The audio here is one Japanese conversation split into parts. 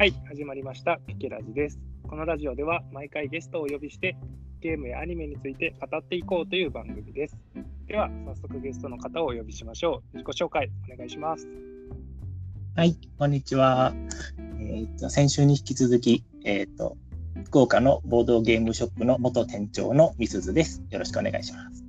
はい、始まりました。ピケラジです。このラジオでは毎回ゲストをお呼びしてゲームやアニメについて語っていこうという番組です。では、早速ゲストの方をお呼びしましょう。自己紹介お願いします。はい、こんにちは。えーと先週に引き続き、えーと、福岡のボードゲームショップの元店長のみすずです。よろしくお願いします。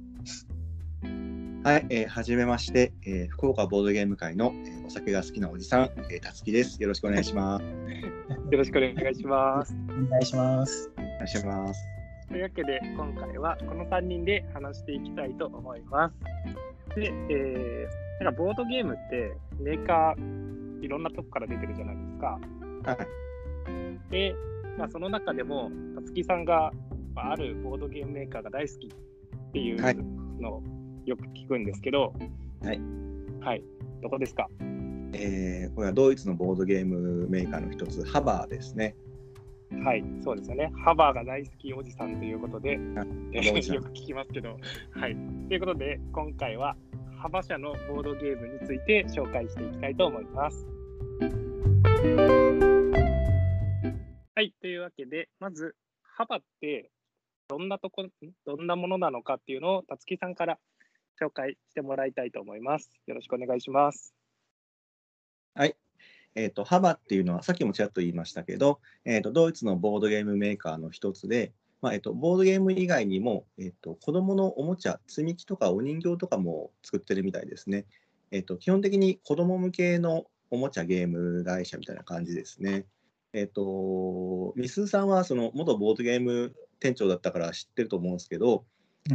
はい、えー、はじめまして、えー福岡ボードゲーム会の、えーお酒が好きなおじさん、えー、たつきです。よろしくお願いします。よろしくお願いします。お願いします。お願いします。というわけで、今回はこの3人で話していきたいと思います。で、えー、なんかボードゲームってメーカーいろんなとこから出てるじゃないですか。はい、で、まあ、その中でも、たつきさんが、まあ、あるボードゲームメーカーが大好きっていうはいのをよく聞くんですけど、はい。はい、どこですか？えーこれはドイツのボードゲームメーカーの一つ、ハバーですね。はい、そうですよね。ハバーが大好きおじさんということで、よく聞きますけど、はい。ということで、今回はハバ社のボードゲームについて紹介していきたいと思います。はい、というわけで、まず、ハバってどんなとこ、んどんなものなのかっていうのを、たつきさんから紹介してもらいたいと思います。よろしくお願いします。はい。えっ、と、ハバっていうのは、さっきもちらっと言いましたけど、えっ、と、ドイツのボードゲームメーカーの一つで、まあ、えっ、と、ボードゲーム以外にも、えっ、と、子供のおもちゃ、積み木とかお人形とかも作ってるみたいですね。えっ、と、基本的に子供向けのおもちゃゲーム会社みたいな感じですね。えっ、と、みすずさんは、その、元ボードゲーム店長だったから知ってると思うんですけど、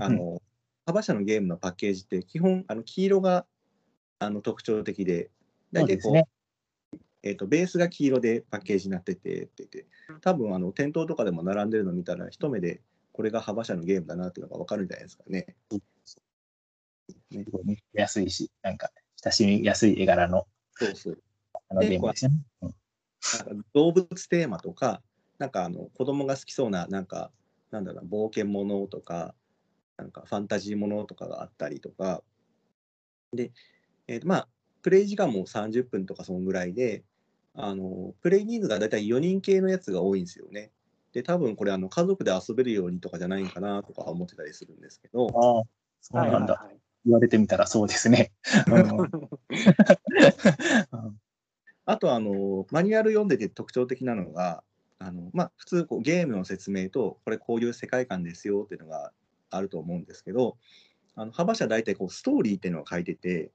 あの、ハバ社のゲームのパッケージって、基本、あの黄色があの特徴的で、大体こう、そうですね。えー、とベースが黄色でパッケージになっててって言って、多分あの店頭とかでも並んでるの見たら、一目でこれが幅社のゲームだなっていうのが分かるんじゃないですかね。すごいし、なんか親しみやすい絵柄のそうそうあのでゲームですよね。うんなんか動物テーマとか、なんかあの子供が好きそうな、なんか、なんだろうな、冒険ものとか、なんかファンタジーものとかがあったりとか、で、えーとまあ、プレイ時間も30分とかそのぐらいで、あのプレイ人数が大体4人系のやつが多いんですよね。で、多分これあの家族で遊べるようにとかじゃないんかなとか思ってたりするんですけど、ああ、そうなんだ。はいはいはい言われてみたらそうですね。あとあのマニュアル読んでて特徴的なのがあの、まあ、普通こうゲームの説明とこれこういう世界観ですよっていうのがあると思うんですけどあの幅社大体こうストーリーっていうのを書いてて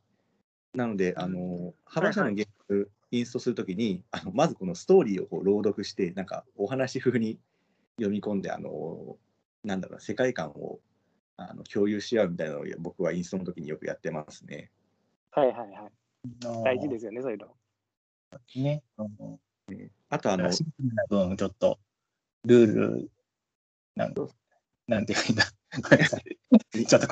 なのであの幅社のゲームインストするときにあのまずこのストーリーをこう朗読してなんかお話風に読み込んであのなんだろうな世界観をあの共有し合うみたいなのを僕はインストの時によくやってますね。はいはいはい。大事ですよね、そういうの。ね。うんあとあのシンプルな分、ちょっと、ルール、なんなんていうんだ。ごめんなさい。ちょっと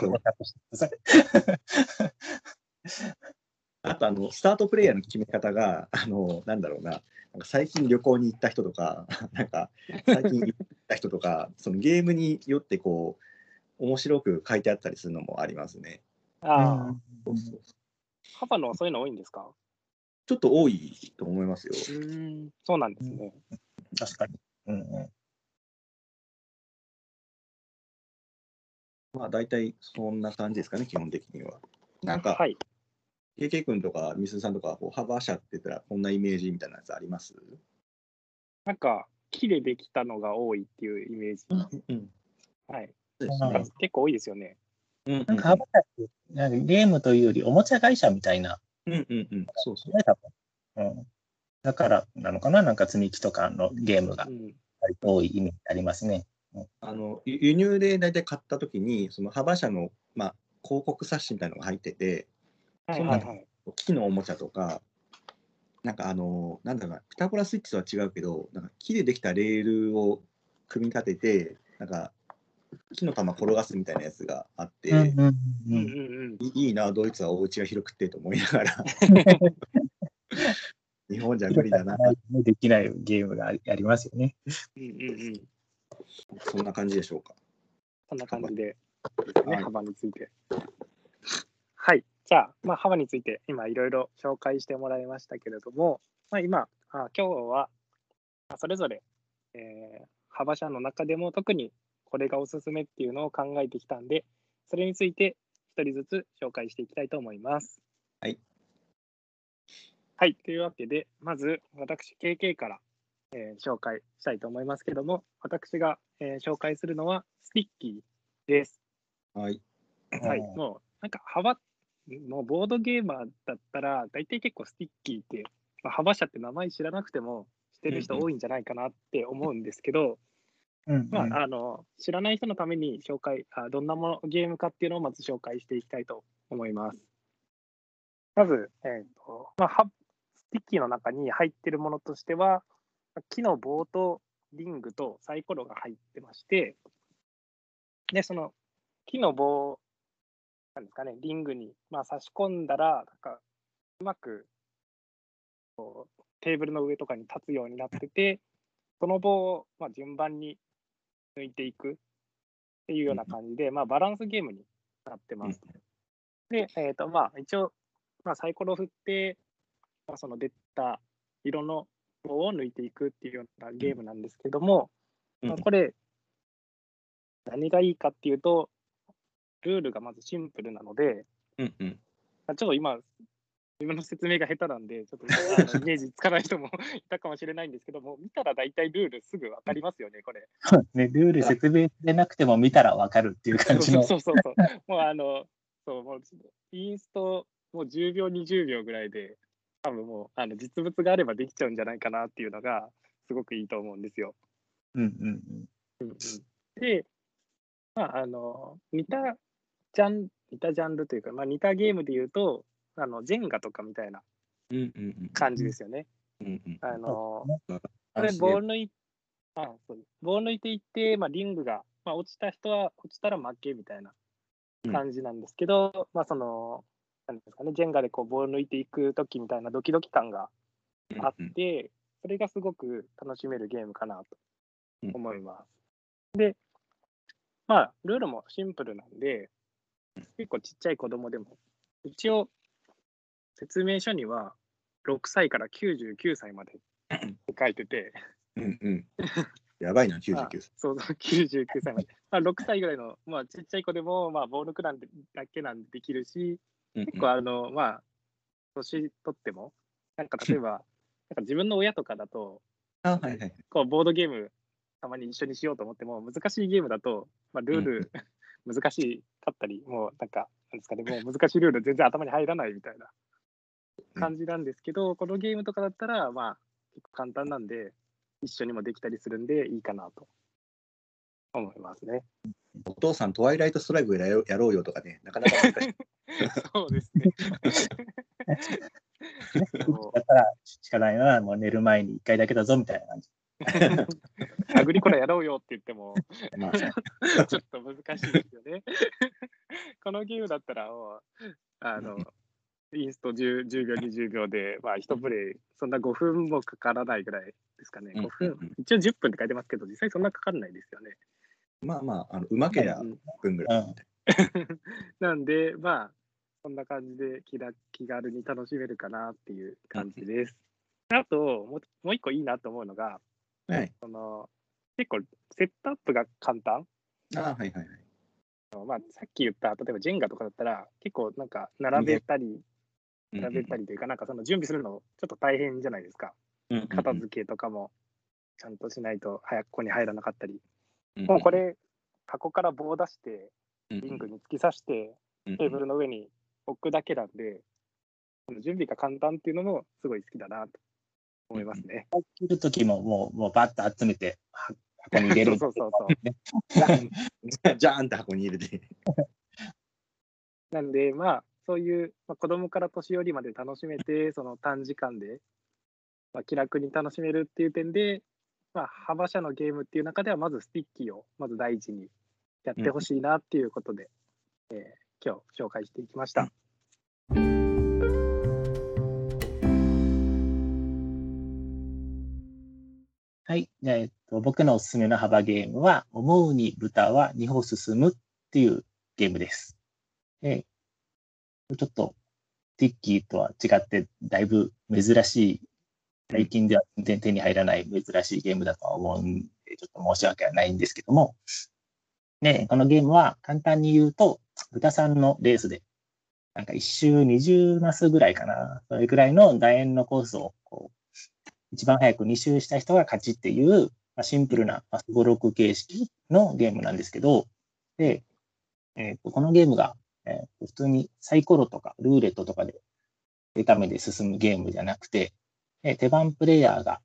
あとあの、スタートプレイヤーの決め方が、あのなんだろうな、なんか最近旅行に行った人とか、なんか最近行った人とか、そのゲームによってこう、面白く書いてあったりするのもありますね。ああ、そうそうハバのはそういうの多いんですか？ちょっと多いと思いますよ。うーん、そうなんですね。確かに。うんうんまあ大体そんな感じですかね、基本的には。なんか、はい。KK 君とかみすずさんとか、こう幅社って言ったらこんなイメージみたいなやつあります？なんか、木でできたのが多いっていうイメージ。うん。はい。結構多いですよね。うんなんか、ハバタってなんかゲームというより、おもちゃ会社みたいな、うんうんうん。そうそう。ね、多分。うん。だからなのかななんか積み木とかのゲームが多いイメージありますね。あの輸輸入で大体買った時にその幅社の、まあ、広告冊子みたいなのが入っててはいはいはい。木のおもちゃとかなんかあのなんだろうなピタゴラスイッチとは違うけどなんか木でできたレールを組み立ててなんか木の玉転がすみたいなやつがあって、うんうんうんううんんうん。いいいなドイツはお家が広くてと思いながら 日本じゃ無理だなできないゲームがありますよね。うんうんうん。そんな感じでしょうか。そんな感じで、ね、はい幅について。はい。じゃあ、まあ、幅について今いろいろ紹介してもらいましたけれども、まあ、今、あ今日はまあそれぞれ、えー HABA 社の中でも特にこれがおすすめっていうのを考えてきたんで、それについて一人ずつ紹介していきたいと思います。はい。はい。というわけで、まず私、KK から、えー紹介したいと思いますけども、私が、えー紹介するのはスティッキーです。はい。はい。うんもう、なんか HABA、もうボードゲーマーだったら、大体結構スティッキーって、まあ、 HABA 社って名前知らなくても知ってる人多いんじゃないかなって思うんですけど、うんまあ、あの知らない人のために紹介あ、どんなものゲームかっていうのをまず紹介していきたいと思います。まず、えーとまあ、はスティッキーの中に入ってるものとしては、木の棒とリングとサイコロが入ってまして、で、その木の棒、なんですかね、リングに、まあ、差し込んだら、なんかうまくこうテーブルの上とかに立つようになってて、その棒を、まあ、順番に抜いていくっていうような感じで、まあ、バランスゲームになってます。で、えっ、と、まあ、一応、まあ、サイコロ振って、まあ、その出た色の棒を抜いていくっていうようなゲームなんですけども、まあ、これ、何がいいかっていうと、ルールがまずシンプルなので、うんうん。まあちょっと今、自分の説明が下手なんで、ちょっと イメージつかない人もいたかもしれないんですけども、見たら大体ルールすぐ分かりますよね、これ。ね、ルール説明でなくても見たらわかるっていう感じの。そうそうそう。もうあの、そう、もうインスト、もう10秒、20秒ぐらいで、多分もうあの実物があればできちゃうんじゃないかなっていうのが、すごくいいと思うんですよ。うんうんうん。うんうんで、まあ、あの、似たジャン、似たジャンルというか、まあ、似たゲームで言うと、あの、ジェンガとかみたいなうんうんうん。感じですよね。うんうん。あの、ここれ、ボール抜いあそうボール抜いていって、まあ、リングが、まあ、落ちた人は落ちたら負けみたいな感じなんですけど、まあ、その、なんですかね、ジェンガでこうボール抜いていくときみたいなドキドキ感があって、それがすごく楽しめるゲームかなと思います。で、まあ、ルールもシンプルなんで、結構ちっちゃい子供でも、一応、説明書には6歳から99歳までって書いてて、うんうん。やばいな、99 あ歳。そうそう、99歳まで。まあ、6歳ぐらいの、まあ、ちっちゃい子でも、まあ、暴力団だけなんでできるし、結構、あの、まあ、年取っても、なんか例えば、なんか自分の親とかだと、あ、はいはい。こう、ボードゲーム、たまに一緒にしようと思っても、難しいゲームだと、まあ、ルール、難しかったり、もう、なんか、なんですかね、もう難しいルール全然頭に入らないみたいな感じなんですけど、このゲームとかだったら、まあ、結構簡単なんで、一緒にもできたりするんで、いいかなと思いますね。お父さん、トワイライトストライクやろうやろうよとかね、なかなか難しい。そうですね。そだったら仕方ないな、もう寝る前に一回だけだぞみたいな感じ。うアグリコラやろうよって言っても、まあ、ちょっと難しいですよね。このゲームだったらもう、あの、インスト 10, 10秒、20秒で、まあ、一プレイ、そんな5分もかからないぐらいですかね。5うんうん分うん、一応10分って書いてますけど、実際そんなかかんないですよね。まあまあ、あのうまけりゃうん1分ぐらい。なんで、まあ、そんな感じで気だ気軽に楽しめるかなっていう感じです。あともう、もう一個いいなと思うのが、はい。その結構セットアップが簡単？あ、はいはいはい。まあ、さっき言った、例えばジェンガとかだったら、結構なんか並べたり、うん並べたりというか、なんかその準備するのちょっと大変じゃないですか。うん片付けとかもちゃんとしないと早くここに入らなかったり。うんもうこれ、箱から棒を出して、うんリングに突き刺して、うんテーブルの上に置くだけなんで、この準備が簡単っていうのもすごい好きだなと思いますね。切るときももう、もうバッと集めては箱に入れる。そうそうそうじゃんじゃーんって箱に入れて。なんで、まあ、そういう、まあ、子供から年寄りまで楽しめて、その短時間で、まあ、気楽に楽しめるっていう点で、まあ、 HABA 社のゲームっていう中では、まずスティッキーをまず第一にやってほしいなっていうことで、えー今日紹介していきました。はい。じゃあ、えっと、僕のおすすめの HABA ゲームは、思うに豚は二歩進むっていうゲームです。ちょっと、ティッキーとは違って、だいぶ珍しい最近では全然手に入らない珍しいゲームだとは思うんで、ちょっと申し訳はないんですけども、で、このゲームは簡単に言うと、豚さんのレースで、なんか一周20マスぐらいかな、それぐらいの楕円のコースをこう一番早く2周した人が勝ちっていう、まあ、シンプルなスゴロク形式のゲームなんですけど、で、えーとこのゲームが、えー普通にサイコロとかルーレットとかでデータ目で進むゲームじゃなくて、えー手番プレイヤーが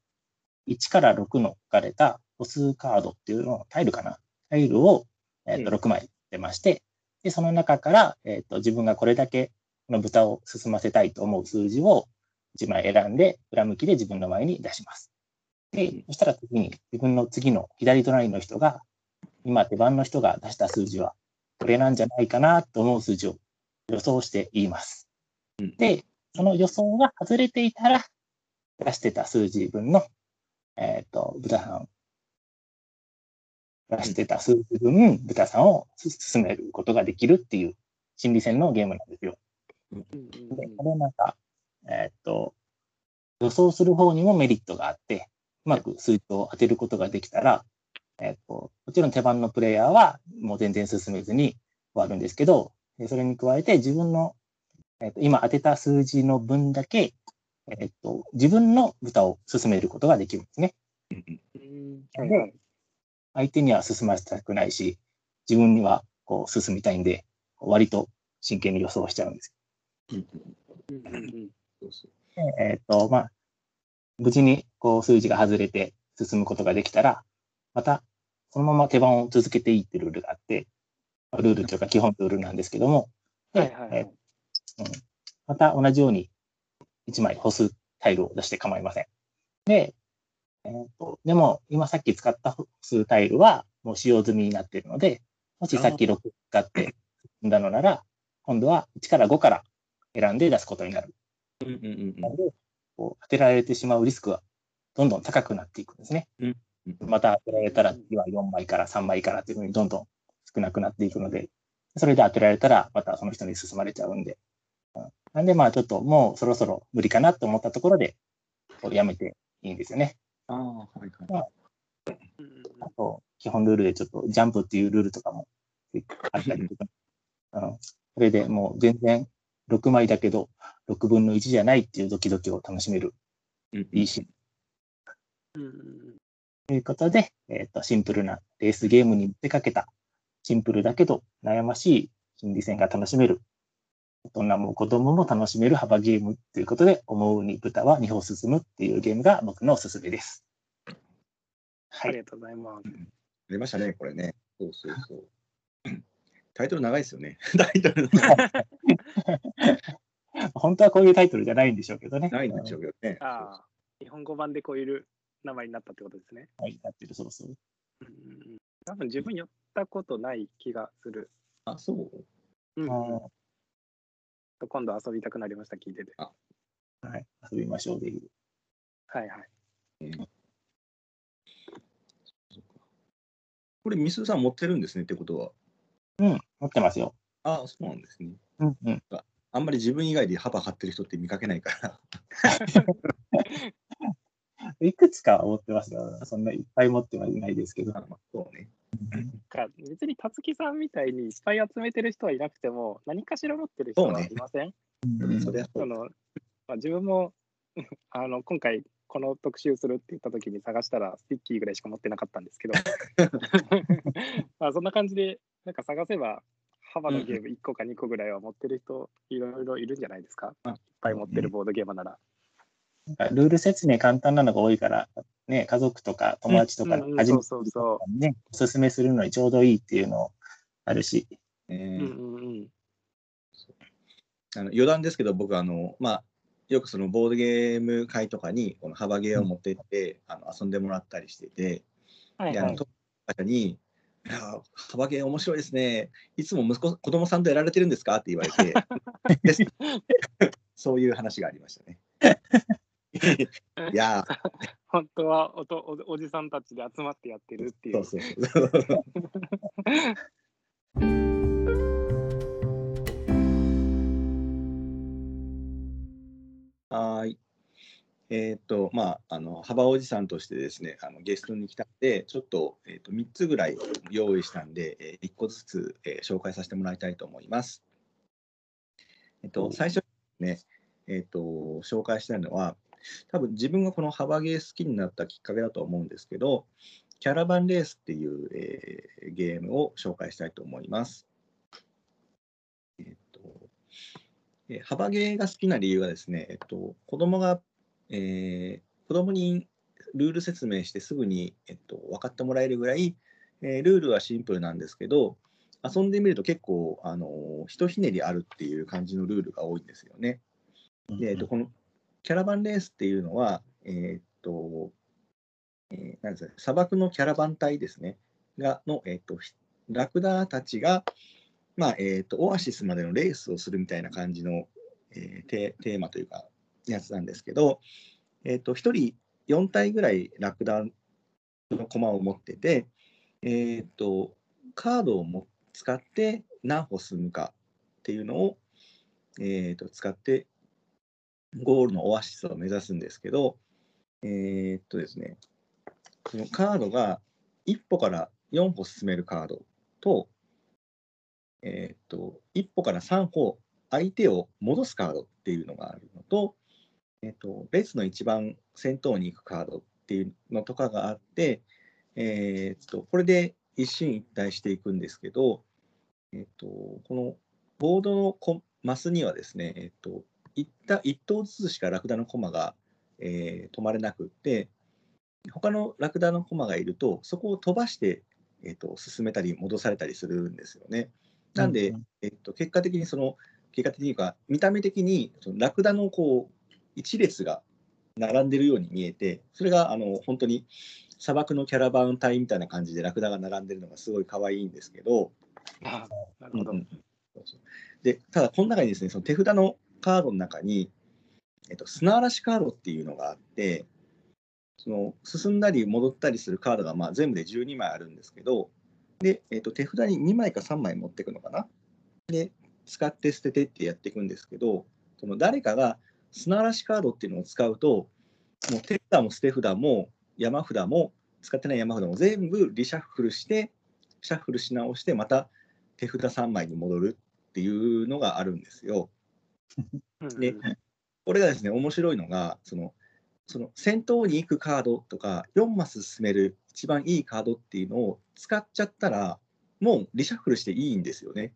1から6の書かれた歩数カードっていうのをタイルかなタイルを、えーとうん。6枚出まして、で、その中から、えーと自分がこれだけこの豚を進ませたいと思う数字を1枚選んで、裏向きで自分の前に出します。で、そしたら次に自分の次の左隣の人が、今手番の人が出した数字はこれなんじゃないかなと思う数字を予想して言います。うんで、その予想が外れていたら、出してた数字分の、えっ、と、豚さん、出してた数字分、豚さんを進めることができるっていう心理戦のゲームなんですよ。で、これなんか、えーっと、予想する方にもメリットがあって、うまく数字を当てることができたら、えーっと、もちろん手番のプレイヤーはもう全然進めずに終わるんですけど、でそれに加えて自分の、えーっと、今当てた数字の分だけ、えーっと、自分の豚を進めることができるんですね。うん。はいはい。相手には進ませたくないし、自分にはこう進みたいんで、割と真剣に予想しちゃうんですえっ、と、まあ、無事にこう数字が外れて進むことができたら、またそのまま手番を続けていいってルールがあって、まあルールというか基本ルールなんですけども、ではいはいはいえーうんまた同じように1枚歩数タイルを出して構いません。で、えーとでも今さっき使った歩数タイルはもう使用済みになっているので、もしさっき6使って進んだのなら、今度は1から5から選んで出すことになる。うんうんうんなので、こう当てられてしまうリスクはどんどん高くなっていくんですね。うんまた当てられたら次は4枚から3枚からっていうふうにどんどん少なくなっていくので、それで当てられたらまたその人に進まれちゃうんで。うんなんでまあちょっともうそろそろ無理かなと思ったところで、やめていいんですよね。ああ、はいはい。うんうんあと、基本ルールでちょっとジャンプっていうルールとかもあったりとか、うん、それでもう全然6枚だけど、6分の1じゃないっていうドキドキを楽しめるうんいいし、うんうんということで、えっ、と、シンプルなレースゲームに出かけた、シンプルだけど悩ましい心理戦が楽しめる、大人も子供も楽しめる幅ゲームということで、思うに豚は2歩進むっていうゲームが僕のおすすめです。はい。ありがとうございます。ありましたね、これね。そうそうそう。タイトル長いですよね。タイトル長い本当はこういうタイトルじゃないんでしょうけどね。ないんでしょうけどね。ああ、日本語版でこういう名前になったってことですね。はい、やってる、そうそう。うんうんうん多分自分やったことない気がする。あ、そう。うんうんあ今度遊びたくなりました、聞いてて。ーはい、遊びましょう、ぜひ。はいはい。これ、みすさん持ってるんですねってことは。うん、持ってますよ。ああ、そうなんですね。うん、うん。あんまり自分以外で幅張ってる人って見かけないから。いくつかは持ってますよ。そんないっぱい持ってはいないですけど。あまあそうね。か別にたつきさんみたいにいっぱい集めてる人はいなくても、何かしら持ってる人はいません、うんそれはそのまあ、自分も あの今回この特集するって言った時に探したらスティッキーぐらいしか持ってなかったんですけど。まあそんな感じでなんか探せば HABA のゲーム1個か2個ぐらいは持ってる人いろいろいるんじゃないですか。いっぱい持ってるボードゲームなら。ルール説明簡単なのが多いから、ね、家族とか友達とかうんうん初めてね、おすすめするのにちょうどいいっていうのあるし、えーうんうん。うんあの余談ですけど、僕あの、まあ、よくそのボードゲーム会とかにこの幅ゲーを持って行って、あの遊んでもらったりしてて、であのはいはい。友達に、いや幅ゲー面白いですね。いつも息子、子供さんとやられてるんですか？って言われて、で すそういう話がありましたね。いやー本当はおとおおじさんたちで集まってやってるっていう。そうそうそう。はーい。えっ、と、まあ、あの、幅おじさんとしてですね、あのゲストに来たんで、ちょっと、えっ、と、3つぐらい用意したんで、えー、1個ずつ、えー紹介させてもらいたいと思います。えっ、と、最初にね、えっ、と、紹介したいのは、多分自分がこの幅ゲー好きになったきっかけだと思うんですけど、キャラバンレースっていう、えーゲームを紹介したいと思います。えっ、と、え幅ゲーが好きな理由はですね、えっ、と、子供が、えー子供にルール説明してすぐに、えっと、分かってもらえるぐらい、えールールはシンプルなんですけど、遊んでみると結構、あのーひとひねりあるっていう感じのルールが多いんですよね。で、えっと、このキャラバンレースっていうのは、えーっと、えーなんですか、砂漠のキャラバン隊ですね、が、の、えっと、ラクダたちが、まあ、えーっと、オアシスまでのレースをするみたいな感じの、えーテーマというか、やつなんですけど、えーっと、1人4体ぐらいラクダの駒を持ってて、えーっと、カードをも使って何歩進むかっていうのを、えーと、使ってゴールのオアシスを目指すんですけど、えーっとですね、そのカードが1歩から4歩進めるカードと、えーと、1歩から3歩相手を戻すカードっていうのがあるのと、えーっと、列の一番先頭に行くカードっていうのとかがあって、えーと、これで一進一退していくんですけど、えっと、このボードのコマスにはですね、えっと、一旦一頭ずつしかラクダのコマが、えー止まれなくって、他のラクダのコマがいると、そこを飛ばして、えー、と進めたり戻されたりするんですよね。なんで、うんえっと、結果的にその、結果的にいうか、見た目的にそのラクダのこう一列が並んでるように見えて、それがあの本当に砂漠のキャラバン隊みたいな感じでラクダが並んでるのがすごい可愛いんですけど、あなるほど。でただ、この中にですね、その手札のカードの中に、えっと、砂嵐カードっていうのがあって、その進んだり戻ったりするカードがまあ全部で12枚あるんですけど、でえっと、手札に2枚か3枚持っていくのかな？で、使って捨ててってやっていくんですけど、その誰かが砂嵐カードっていうのを使うと、もう手札も捨て札も山札も使ってない山札も全部リシャッフルして、シャッフルし直して、また手札3枚に戻るっていうのがあるんですよ。うんでこれがですね、面白いのが、その、その先頭に行くカードとか、4マス進める一番いいカードっていうのを使っちゃったら、もうリシャッフルしていいんですよね。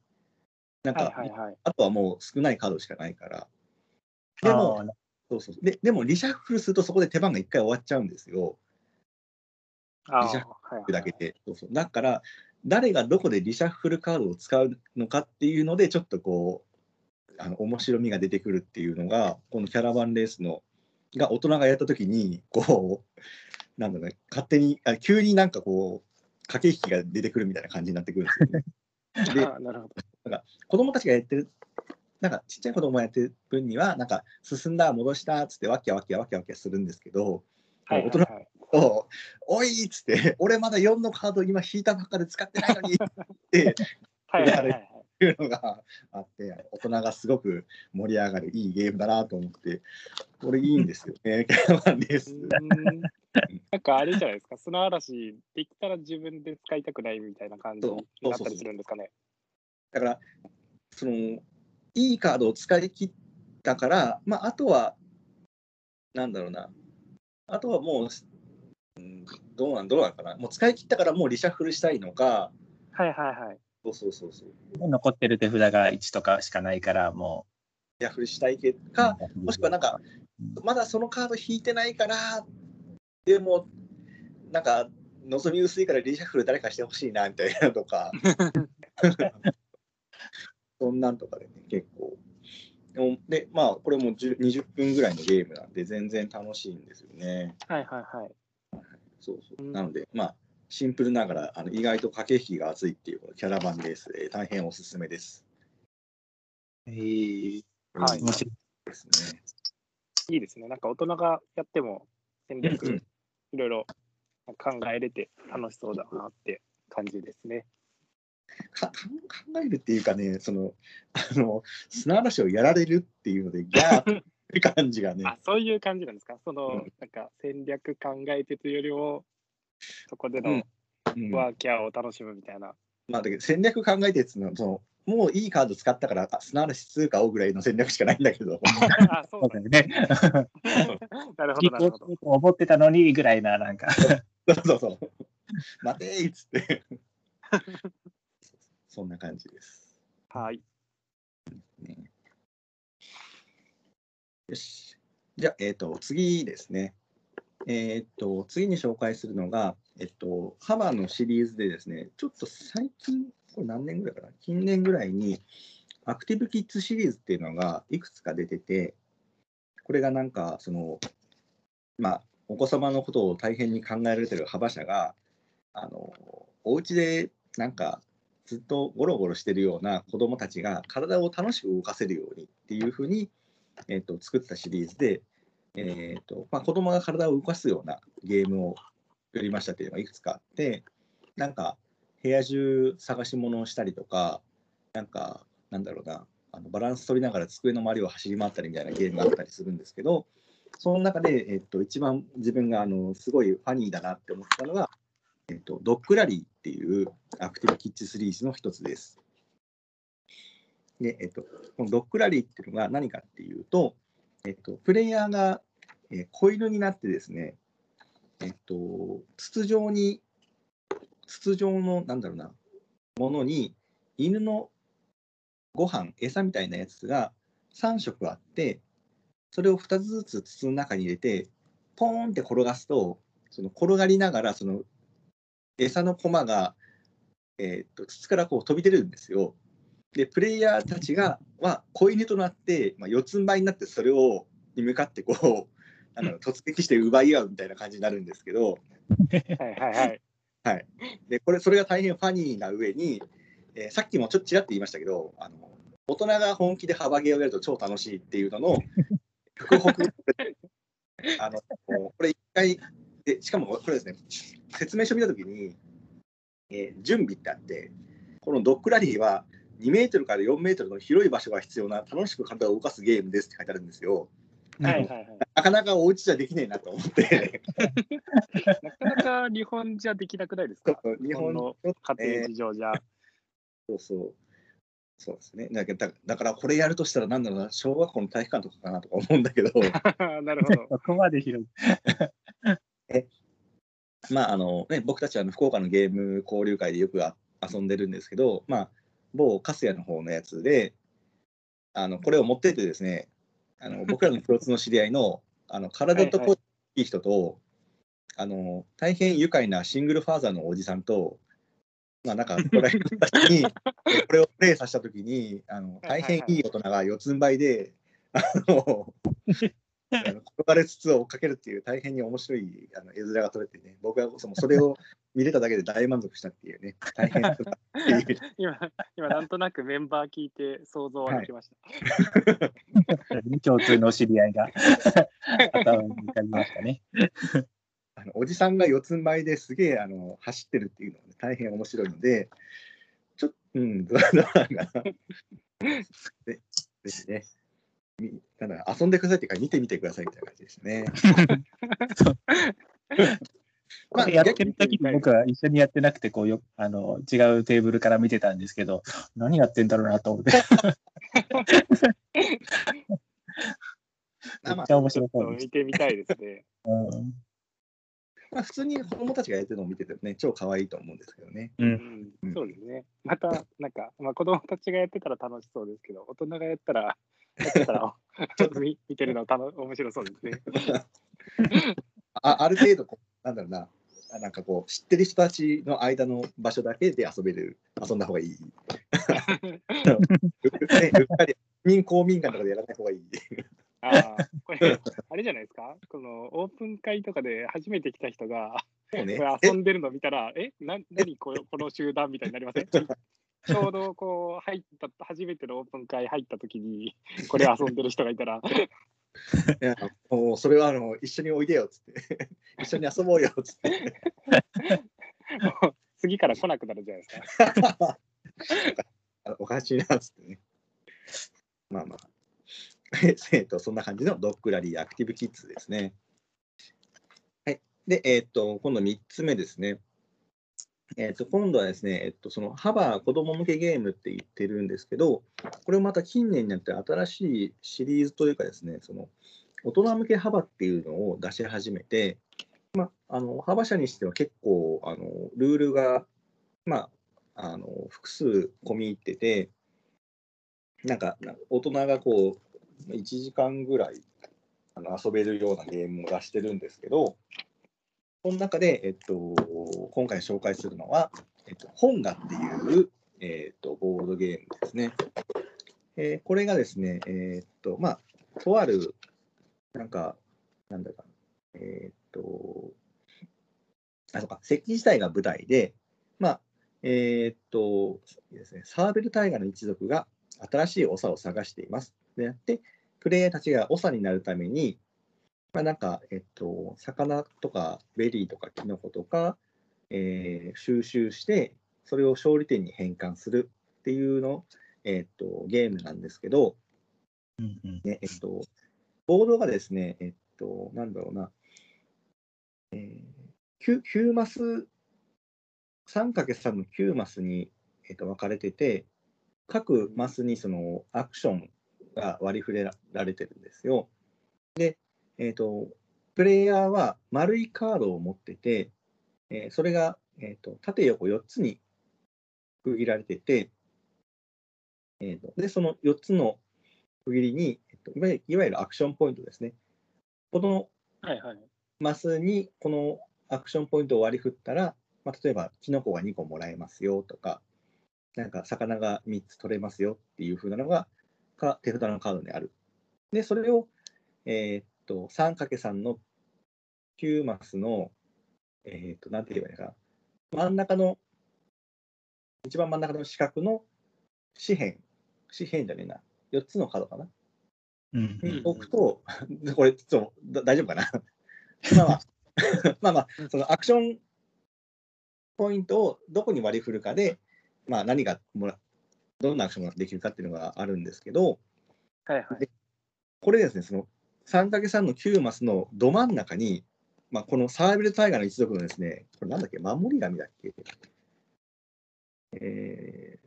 なんか、はいはいはい。あとはもう少ないカードしかないから。でも、そうそうででもリシャッフルするとそこで手番が1回終わっちゃうんですよ。あリシャッはいはいだけで。そうそうだから、誰がどこでリシャッフルカードを使うのかっていうので、ちょっとこう、あの面白みが出てくるっていうのが、このキャラバンレースのが大人がやったときに、こう、なんだろうね、勝手に、あ急になんかこう、駆け引きが出てくるみたいな感じになってくるんですよね。であなるほど。子供たちがやってる、なんかちっちゃい子供がやってる分には、なんか進んだ、戻したっつって、わきゃわきゃわきゃわきゃするんですけど、はいはい大人はい。と、おいっつって、俺まだ4のカード今引いたばっかで使ってないのに ってはいはいはいはい。いうのがあって、大人がすごく盛り上がるいいゲームだなと思って、これいいんですよね、キャラバンレース。うーんなんかあれじゃないですか、砂嵐できたら自分で使いたくないみたいな感じになったりするんですかね。だから、その、いいカードを使い切ったから、まあ、あとは、なんだろうな、あとはもう、うんどうなん、どうなんかな、もう使い切ったからもうリシャッフルしたいのか、はいはいはい。そうそうそうそう、リ残ってる手札が1とかしかないから、もシャッフルしたいけう。か、もしくはなんか、まだそのカード引いてないから、でも、なんか、望み薄いからリシャッフル誰かしてほしいなみたいなのとか、そんなんとかでね、結構。でまあ、これも10 20分ぐらいのゲームなんで、全然楽しいんですよね。はいはいはい。そうそううんなので、まあ、シンプルながら、あの意外と駆け引きが熱いっていうキャラバンレース、えー大変おすすめです。えーはい面白い。ですね。いいですね。なんか大人がやっても戦うん略いろいろ考えれて楽しそうだなって感じですね。か考えるっていうかね、その、あの、砂嵐をやられるっていうので、ギャーって感じがね。あ、そういう感じなんですか？その、うんなんか戦略考えてというよりも、そこでのワーキャーを楽しむみたいな。まあ、だけど戦略考えてっていうのはその、もういいカード使ったから、あすなわち通貨をぐらいの戦略しかないんだけど、あ、そそうだよね。なるほど、聞なるほど。思ってたのにぐらいな、なんか。そうそうそう。待てーっつって。そんな感じです。はい。ね、よし。じゃあ、えっ、と、次ですね。えっ、と、次に紹介するのが、えっと、ハマのシリーズでですね、ちょっと最近、これ何年ぐらいかな、近年ぐらいに、アクティブキッズシリーズっていうのがいくつか出てて、これがなんか、その、まあ、お子様のことを大変に考えられてる幅社が、あの、お家でなんか、ずっとゴロゴロしてるような子どもたちが体を楽しく動かせるようにっていうふうに、えっと作ったシリーズで、えっとまあ、子どもが体を動かすようなゲームを作りましたっていうのがいくつかあってなんか部屋中探し物をしたりとかなんかなんだろうなあのバランス取りながら机の周りを走り回ったりみたいなゲームがあったりするんですけどその中で、えっと、一番自分があのすごいファニーだなって思ったのが、えっと、ドッグラリーっていうアクティブキッズシリーズの一つです。で、えっと、このドッグラリーっていうのが何かっていうと、えっと、プレイヤーが、えー子犬になってですね、えっと、筒状に、筒状の、なんだろうな、ものに、犬のご飯、餌みたいなやつが3色あって、それを2つずつ筒の中に入れて、ポーンって転がすと、その転がりながら、その餌の駒が、えーっと筒からこう飛び出るんですよ。で、プレイヤーたちが、は子犬となって、まあ、四つん這いになって、それをに向かってこう、なんだろう突撃して奪い合うみたいな感じになるんですけど、はいはいはい。でこれそれが大変ファニーな上に、えーさっきもちょっとちらっと言いましたけど、あの大人が本気で幅ゲーをやると超楽しいっていうのの、複刻 あのこれ一回で、しかもこれですね、説明書見たときに、えー準備ってあって、このドッグラリーは2メートルから4メートルの広い場所が必要な楽しく体を動かすゲームですって書いてあるんですよ。はいはいはい。なかなかお家じゃできねえなと思って、なかなか日本じゃできなくないですか？日本のの家庭事情じゃ。そうそう。そうですね。だけどだだからこれやるとしたらなんだろうな、小学校の体育館とかかなとか思うんだけど、なるほど。そこまで広い。まああのね、僕たちはあの福岡のゲーム交流会でよくあ遊んでるんですけど、まあ、某カスヤの方のやつで、あのこれを持ってってですね、あの僕らの共通の知り合いの あの体と声がいい人と、あの大変愉快なシングルファーザーのおじさんと、まあなんかこれに これをプレイさせたときにあの大変いい大人が四つん這いで、あのあの転がれ筒を追っかけるっていう大変に面白いあの絵面が撮れてね、僕はそのそれを見れただけで大満足したっていうね、大変だったっていう 今、今なんとなくメンバー聞いて想像はできました。共通の知り合いが 頭に浮かびましたね。あのおじさんが四つん這いですげえあの走ってるっていうのが、ね、大変面白いので、ちょっと、うん、どうどうなんかな。でですね。みなんだ遊んでくださいっていうか見てみてくださいみたいな感じですね。これやってる時に僕は一緒にやってなくてこうよあの違うテーブルから見てたんですけど 何やってんだろうなと思って めっちゃ面白そうでし見てみたいですね。た。うんまあ、普通に子供たちがやってるのを見ててね、超可愛いと思うんですけどね。ううんん、そうですね。また、なんか、まあ、子供たちがやってたら楽しそうですけど、大人がやったら、やってたら、ちょっと見見てるの楽面白そうですね。あある程度こう、なんだろうな、あなんかこう、知ってる人たちの間の場所だけで遊べる、遊んだ方がいい。うっかり民公民館とかでやらない方がいい。ああ、これ、あれじゃないですか、このオープン会とかで初めて来た人が、もうね遊んでるの見たら、え、な何このこの集団みたいになりませんちょうどこう入った、初めてのオープン会入った時に、これ遊んでる人がいたら、いやもうそれはあの一緒においでよっつって、一緒に遊ぼうよっつって。もう次から来なくなるじゃないですか。あおかしいなっつってね。まあまあ。えっと、そんな感じのドッグラリーアクティブキッズですね。はい。で、えっと、今度3つ目ですね。えっと、今度はですね、えっと、そのハバー子供向けゲームって言ってるんですけど、これもまた近年になって新しいシリーズというかですね、その大人向け幅っていうのを出し始めて、まあ、あの幅社にしては結構あのルールが、まあ、あの複数込み入ってて、なんか大人がこう1時間ぐらいあの遊べるようなゲームを出してるんですけど、この中で、えっと、今回紹介するのは、えっと、本画っていう、えっと、ボードゲームですね。えー、これがですね、えー、っと、まあ、とある、なんか、なんだか、えー、っと、あ、そうか、石器自体が舞台で、まあ、え、っとですね、サーベルタイガーの一族が新しい長を探しています。でで、プレイヤーたちが長になるために、まあ、なんか、えっと、魚とかベリーとかキノコとか、えー、収集して、それを勝利点に変換するっていうの、えっと、ゲームなんですけど、うんうんねえっと、ボードがですね、えっと、なんだろうな、えー、9, 9マス、3×3 の9マスに、えっと、分かれてて、各マスにそのアクションが割り振れられてるんですよ。で、えーと、プレイヤーは丸いカードを持ってて、えー、それが、えーと、縦横4つに区切られてて、えーと、でその4つの区切りに、えー、といわゆるいわゆるアクションポイントですね。このマスにこのアクションポイントを割り振ったら、まあ、例えばキノコが2個もらえますよとか、なんか魚が3つ取れますよっていう風なのがか手札のカードにある。で、それを、えー、と、3×3 の9マスの、えっ、ー、と、なんて言えばいいかな。真ん中の、一番真ん中の四角の四辺、四辺じゃねえな。4つのカードかな。うん、に置くと、これ、ちょっと大丈夫かな。まあまあ、まあまあ、そのアクションポイントをどこに割り振るかで、まあ何がもら、どんなアクションができるかっていうのがあるんですけど、はいはい、これですね、その 3×3 の9マスのど真ん中に、まあ、このサーベルタイガーの一族のですね、これなんだっけ、守り神だっけ？え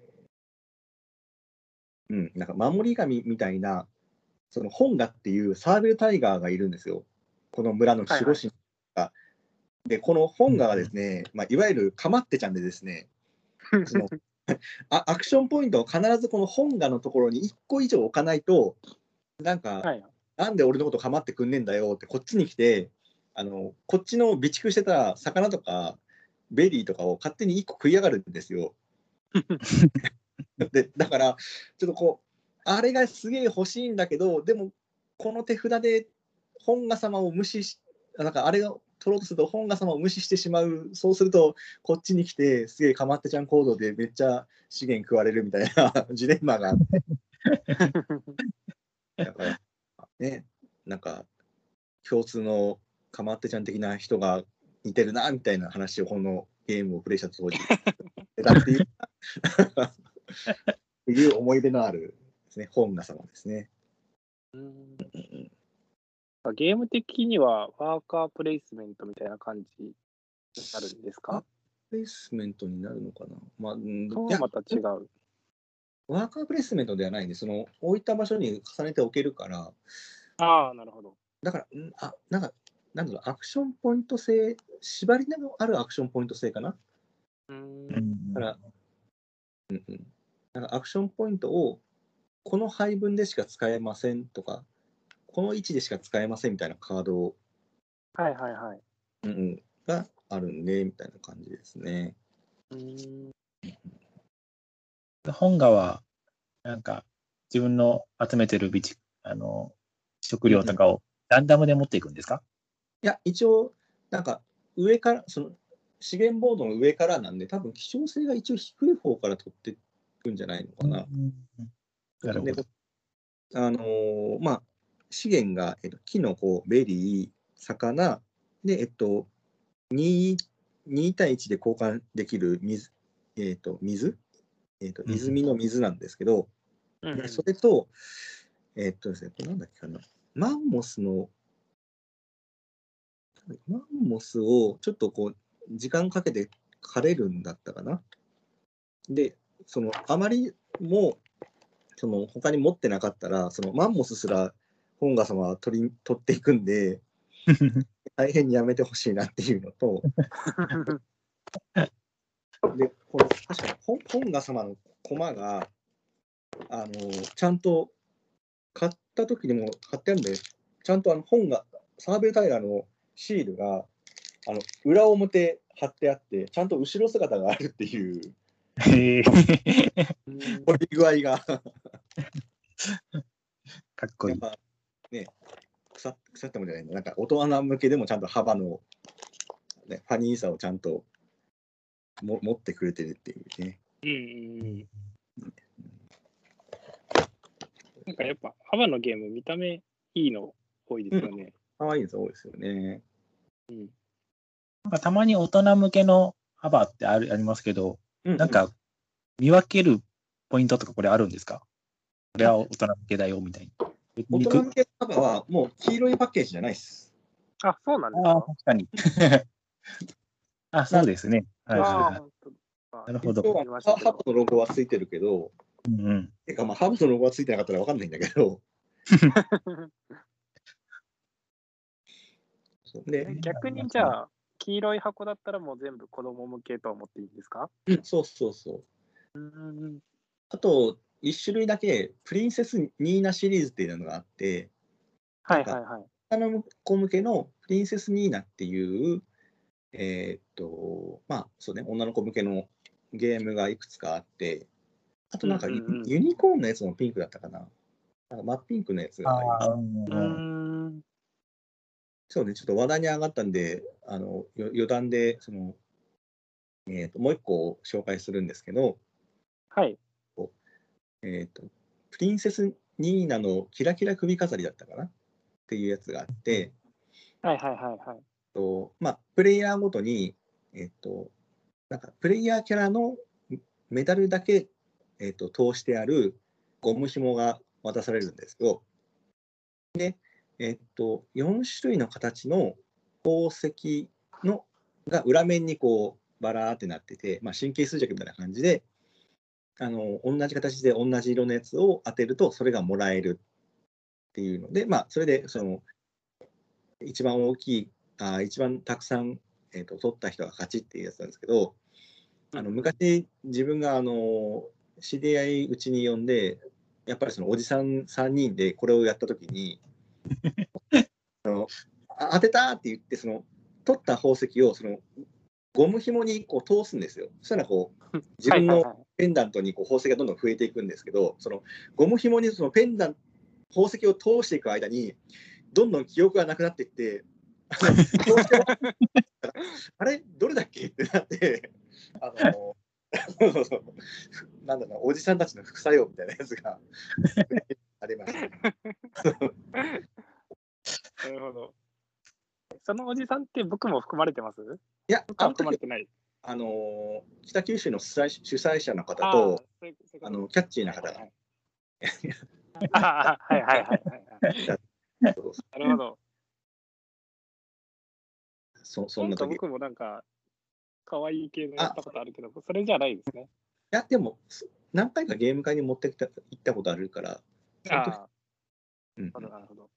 ー、うん、なんか守り神みたいな、そのホンガっていうサーベルタイガーがいるんですよ。この村の守護神が。はい、で、このホンガはですね、まあ、いわゆるかまってちゃんでですね、そのあアクションポイントを必ずこのホンガのところに1個以上置かないと、なんか、はいなんで俺のこと構ってくんねえんだよってこっちに来てあのこっちの備蓄してた魚とかベリーとかを勝手に1個食いやがるんですよ。でだからちょっとこうあれがすげえ欲しいんだけどでもこの手札でホンガ様を無視しなんかあれを取ろうとするとホンガ様を無視してしまうそうするとこっちに来てすげえかまってちゃん行動でめっちゃ資源食われるみたいなジレンマがあって。だからね、なんか共通のかまってちゃん的な人が似てるなみたいな話をこのゲームをプレイした当時。だっていうていう思い出のあるですね本が様ですね。うん。ゲーム的にはワーカープレイスメントみたいな感じになるん。ですかプレイスメントになるのかな、まあ、また違う。ワーカープレイスメントではないんで、その置いた場所に重ねておけるから、ああ、なるほど。だから、んあなんか、なんだろう、アクションポイント制、縛りのあるアクションポイント制かな。うん。だから、うんうん。なんかアクションポイントをこの配分でしか使えませんとか、この位置でしか使えませんみたいなカードを、はいはいはい。うんうん、があるんで、みたいな感じですね。うん本画は、なんか、自分の集めてる備蓄、あの、食料とかをランダムで持っていくんですか、いや、一応、なんか、上から、その、資源ボードの上からなんで、多分希少性が一応低い方から取っていくんじゃないのかな。うんなるほど。あのー、まあ、資源が、えっと、キノコ、ベリー、魚、で、えっと、2, 2対1で交換できる水、えっと、水えーと、泉の水なんですけど、うん、それと、えーっとですね、これなんだっけかな。マンモスの、マンモスをちょっとこう、時間かけて枯れるんだったかな。で、その、あまりも、その、他に持ってなかったら、そのマンモスすら本賀様は取り、取っていくんで、大変にやめてほしいなっていうのと、で、この確かに本本賀様の駒が、あの、ちゃんと買った時にも買ってあるんで、ちゃんとあの本が、サーベルタイラーのシールが、あの裏表貼ってあって、ちゃんと後ろ姿があるっていう、へえこり具合が、かっこいい。やっぱね、腐腐ったもんじゃないんだ。なんか大人向けでもちゃんと幅の、ね、ファニーさをちゃんとも持ってくれてるっていうね。うんうんうんなんかやっぱ幅のゲーム見た目いいの多いですよね。可愛いやつ多いですよね。うんなんかたまに大人向けの幅ってあるありますけど、うなん、か見分けるポイントとかこれあるんですか？これは大人向けだよみたいな。大人向けの幅はもう黄色いパッケージじゃないです。あ、そうなんですああ、か。確かに。あ、そうですね。はいなるほどハハブのロゴはついてるけど、い。うんうん。てかまあハブのロゴはついてなかったら分かんないんだけど、で、逆にじゃあ、黄色い箱だったらもう全部子供向けと思っていいんですか？うんそうそうそう。うんあと、一種類だけ、プリンセスニーナシリーズっていうのがあって、はいはいはい。あの子向けのプリンセスニーナっていう、えーっと、まあ、そうね、女の子向けのゲームがいくつかあって、あとなんかユ,、うんうんうんユニコーンのやつもピンクだったかな。なんか真っピンクのやつがあります。そうね、ちょっと話題に上がったんで、あのよ余談でその、えー、ともう一個紹介するんですけど、はい。えー、とプリンセスニーナのキラキラ首飾りだったかなっていうやつがあって、はいはいはいはい。とまあ、プレイヤーごとに、えっ、と、なんかプレイヤーキャラのメダルだけ、えっと通してあるゴム紐が渡されるんですけど、で、えっ、と、4種類の形の宝石のが裏面にこうバラーってなってて、まあ、神経衰弱みたいな感じで、あの同じ形で同じ色のやつを当てるとそれがもらえるっていうので、まあ、それでその一番大きいあ一番たくさん、えー、と取った人が勝ちっていうやつなんですけどあの昔自分があの知り合いうちに呼んでやっぱりそのおじさん3人でこれをやった時に あのあ当てたって言ってその取った宝石をそのゴム紐にこう通すんですよ。そしたらこう自分のペンダントにこう宝石がどんどん増えていくんですけど、そのゴム紐にそのペンダン宝石を通していく間に、どんどん記憶がなくなっていって、あれどれだっけ？ってなって、あの なんだろうな、おじさんたちの副作用みたいなやつが ありました。なるほど。そのおじさんって僕も含まれてます？いや、含まれてない。あの北九州の主催主催者の方と、あのキャッチーな方がはいはいはいなるほど。そそなんな時い僕もなんか、可愛い系のやったことあるけど、それじゃないですね。や、でも、す何回かゲーム会に持ってきた行ったことあるから、ああ、うんなるほど。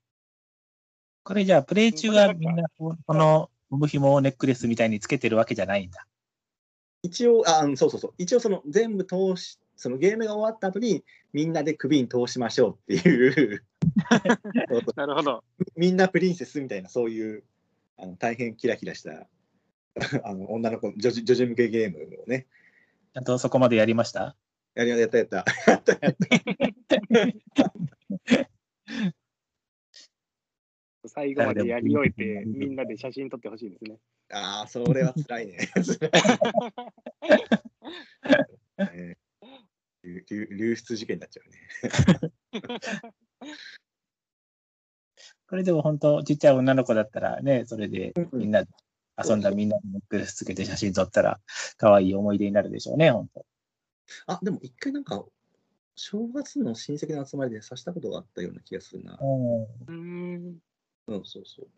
これじゃあ、プレイ中はみんなここのゴム紐をネックレスみたいにつけてるわけじゃないんだ。一応、あ、うんそうそうそう、一応その全部通し、そのゲームが終わった後に、みんなで首に通しましょうっていうそうそうなるほど。みんなプリンセスみたいな、そういうあの大変キラキラした あの女の子、女児女児向けゲームをね、ちゃんとそこまでやりました？やりやったやった。やったやった。最後までやり終えて、うんみんなで写真撮ってほしいですね。ああ、それは辛いね。流出事件になっちゃうね。これでも本当、ちっちゃい女の子だったらね、それでみんなで遊んだみんなでネックレスつけて写真撮ったら、可愛い思い出になるでしょうね、本当。あ、でも一回なんか、正月の親戚の集まりでさしたことがあったような気がするな。うーん。うん、そうそう。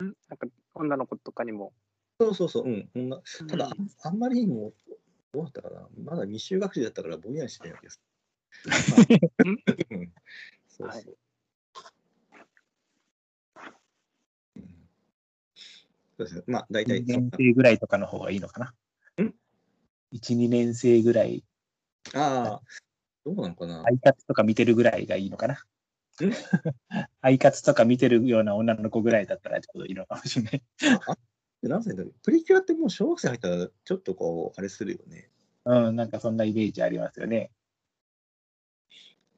なんか女の子とかにも。そうそうそう、うん。こんなただ、うんあんまりにも、どうだったかな。まだ未就学児だったからぼんやりしてたような気がす そうそう。うんそうですね。まあ、大体1そんな。年生ぐらいとかの方がいいのかな。ん ?1、2年生ぐらい、ああ、どうなのかな。アイカツとか見てるぐらいがいいのかな。ん アイカツとか見てるような女の子ぐらいだったらちょうどいいのかもしれない。で何歳だプリキュアってもう小学生入ったらちょっとこう、あれするよね。うん、なんかそんなイメージありますよね。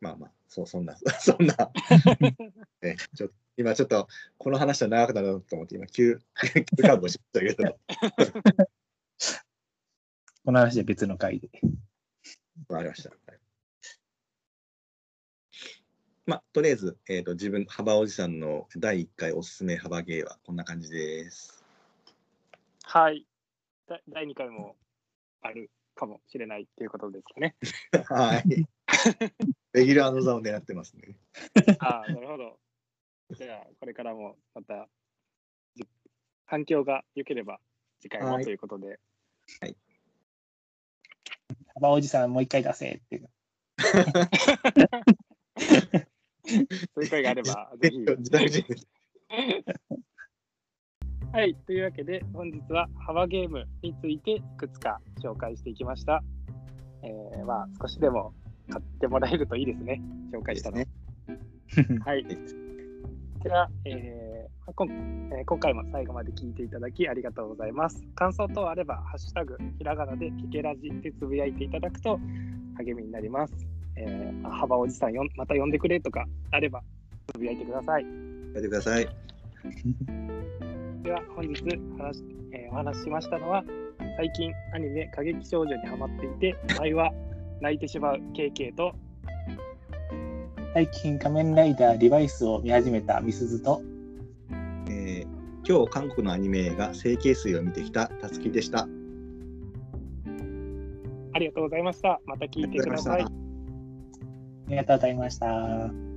まあまあ、そう、そんな、そんな。ね、ちょっと今ちょっと、この話は長くなるなと思って、今、急、急カーブをしましたけど、この話は別の回で。わかりました。はいまあ、とりあえず、えーと、自分、幅おじさんの第1回おすすめ幅ゲーはこんな感じです。はい。だ第2回もあるかもしれないっていうことですかね。はい。レギュラーの座を狙ってますね。ああ、なるほど。じゃあ、これからもまた、じ反響が良ければ次回もはいということで、幅おじさんもう一回出せっていう。そういう声があれば、ぜひ。はい、というわけで本日は幅ゲームについていくつか紹介していきました。えー、まあ少しでも買ってもらえるといいですね、紹介したの。で すはい。では、えー今えー今回も最後まで聞いていただきありがとうございます。感想等あれば、ハッシュタグ、ひらがなでケケラジでつぶやいていただくと励みになります。えーあ幅おじさんよん、また呼んでくれとかあれば、つぶやいてください。やってください。では本日話し、えーお話ししましたのは最近アニメ「過激少女」にハマっていて前は泣いてしまう KK と最近仮面ライダーリバイスを見始めたみすずと、えー今日、韓国のアニメ映画、整形水を見てきたたつきでした。ありがとうございましたまた聞いてくださいありがとうございましたありがとうございました。